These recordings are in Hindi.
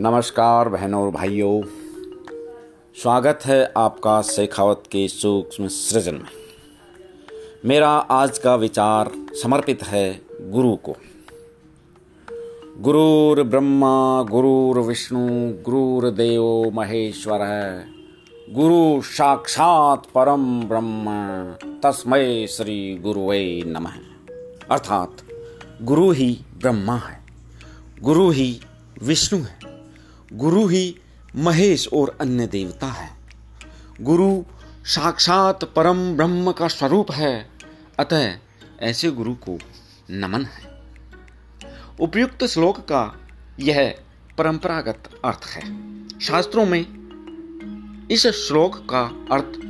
नमस्कार बहनों और भाइयों। स्वागत है आपका शेखावत के सूक्ष्म सृजन में। मेरा आज का विचार समर्पित है गुरु को। गुरुर ब्रह्मा, गुरुर विष्णु, गुरुर देव महेश्वर। है गुरु साक्षात परम ब्रह्म तस्मय श्री गुरुवे नमः। अर्थात गुरु ही ब्रह्मा है, गुरु ही विष्णु है। गुरु ही महेश और अन्य देवता है। गुरु साक्षात परम ब्रह्म का स्वरूप है, अतः ऐसे गुरु को नमन है। उपयुक्त श्लोक का यह परंपरागत अर्थ है। शास्त्रों में इस श्लोक का अर्थ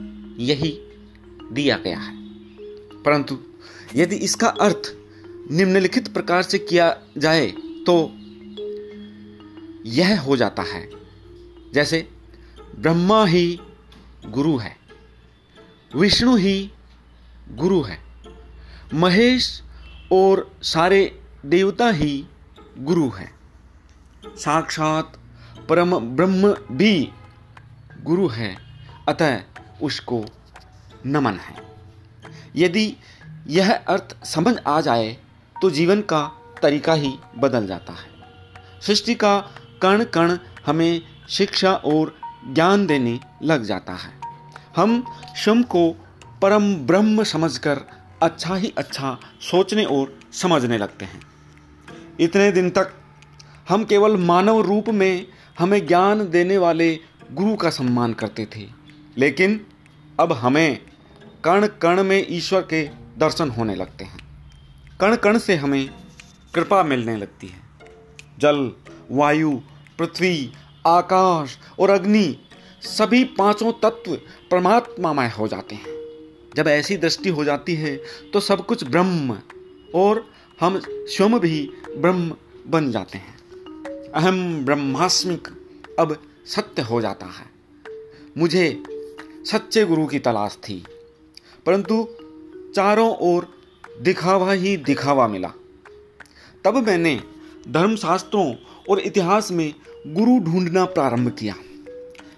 यही दिया गया है। परंतु यदि इसका अर्थ निम्नलिखित प्रकार से किया जाए तो यह हो जाता है। जैसे, ब्रह्मा ही गुरु है, विष्णु ही गुरु है, महेश और सारे देवता ही गुरु है। साक्षात परम ब्रह्म भी गुरु है, अतः उसको नमन है। यदि यह अर्थ समझ आ जाए तो जीवन का तरीका ही बदल जाता है। सृष्टि का कण कण हमें शिक्षा और ज्ञान देने लग जाता है। हम स्वयं को परम ब्रह्म समझकर अच्छा ही अच्छा सोचने और समझने लगते हैं। इतने दिन तक हम केवल मानव रूप में हमें ज्ञान देने वाले गुरु का सम्मान करते थे, लेकिन अब हमें कण कण में ईश्वर के दर्शन होने लगते हैं। कण कण से हमें कृपा मिलने लगती है। जल वायु, पृथ्वी, आकाश और अग्नि, सभी पाँचों तत्व परमात्मामय हो जाते हैं। जब ऐसी दृष्टि हो जाती है तो सब कुछ ब्रह्म और हम स्वयं भी ब्रह्म बन जाते हैं। अहम ब्रह्मास्मिक अब सत्य हो जाता है। मुझे सच्चे गुरु की तलाश थी, परंतु चारों ओर दिखावा ही दिखावा मिला। तब मैंने धर्मशास्त्रों और इतिहास में गुरु ढूंढना प्रारंभ किया।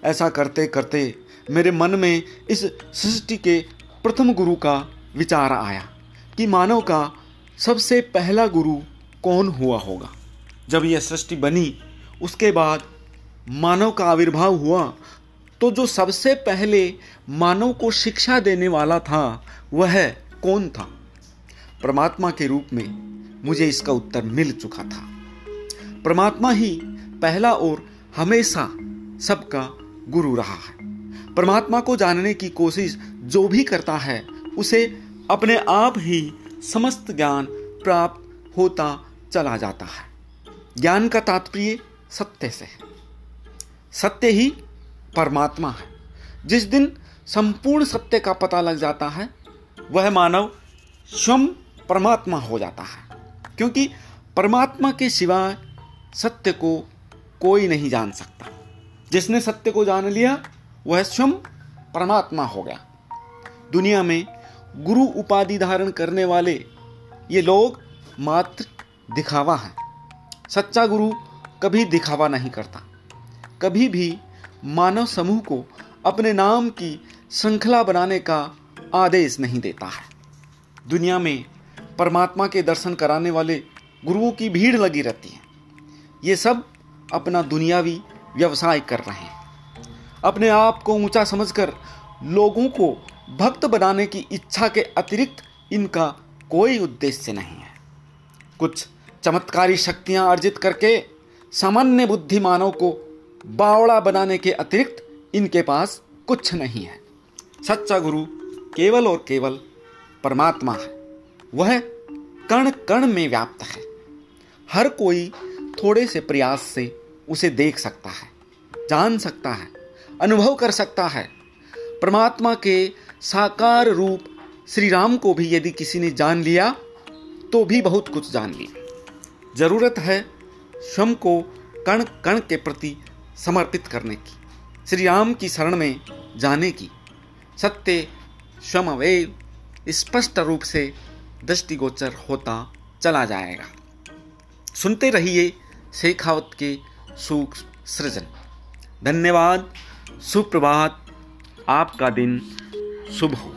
ऐसा करते करते मेरे मन में इस सृष्टि के प्रथम गुरु का विचार आया कि मानव का सबसे पहला गुरु कौन हुआ होगा। जब यह सृष्टि बनी, उसके बाद मानव का आविर्भाव हुआ तो जो सबसे पहले मानव को शिक्षा देने वाला था, वह कौन था? परमात्मा के रूप में मुझे इसका उत्तर मिल चुका था। परमात्मा ही पहला और हमेशा सबका गुरु रहा है। परमात्मा को जानने की कोशिश जो भी करता है, उसे अपने आप ही समस्त ज्ञान प्राप्त होता चला जाता है। ज्ञान का तात्पर्य सत्य से है। सत्य ही परमात्मा है। जिस दिन संपूर्ण सत्य का पता लग जाता है, वह मानव स्वयं परमात्मा हो जाता है। क्योंकि परमात्मा के सिवाय सत्य को कोई नहीं जान सकता। जिसने सत्य को जान लिया, वह स्वयं परमात्मा हो गया। दुनिया में गुरु उपाधि धारण करने वाले ये लोग मात्र दिखावा है। सच्चा गुरु कभी दिखावा नहीं करता। कभी भी मानव समूह को अपने नाम की श्रृंखला बनाने का आदेश नहीं देता है। दुनिया में परमात्मा के दर्शन कराने वाले गुरुओं की भीड़ लगी रहती है। ये सब अपना दुनियावी व्यवसाय कर रहे हैं। अपने आप को ऊँचा समझकर लोगों को भक्त बनाने की इच्छा के अतिरिक्त इनका कोई उद्देश्य नहीं है। कुछ चमत्कारी शक्तियाँ अर्जित करके सामान्य बुद्धि मानव को बावड़ा बनाने के अतिरिक्त इनके पास कुछ नहीं है। सच्चा गुरु केवल और केवल परमात्मा है। वह कण कण में व्याप्त है। हर कोई थोड़े से प्रयास से उसे देख सकता है, जान सकता है, अनुभव कर सकता है। परमात्मा के साकार रूप श्री राम को भी यदि किसी ने जान लिया तो भी बहुत कुछ जान लिया। ज़रूरत है स्वयं को कण कण के प्रति समर्पित करने की, श्री राम की शरण में जाने की। सत्य स्वयं स्पष्ट रूप से दृष्टिगोचर होता चला जाएगा। सुनते रहिए शेखावत के सूक्ष्म सृजन। धन्यवाद सुप्रभात आपका दिन शुभ हो।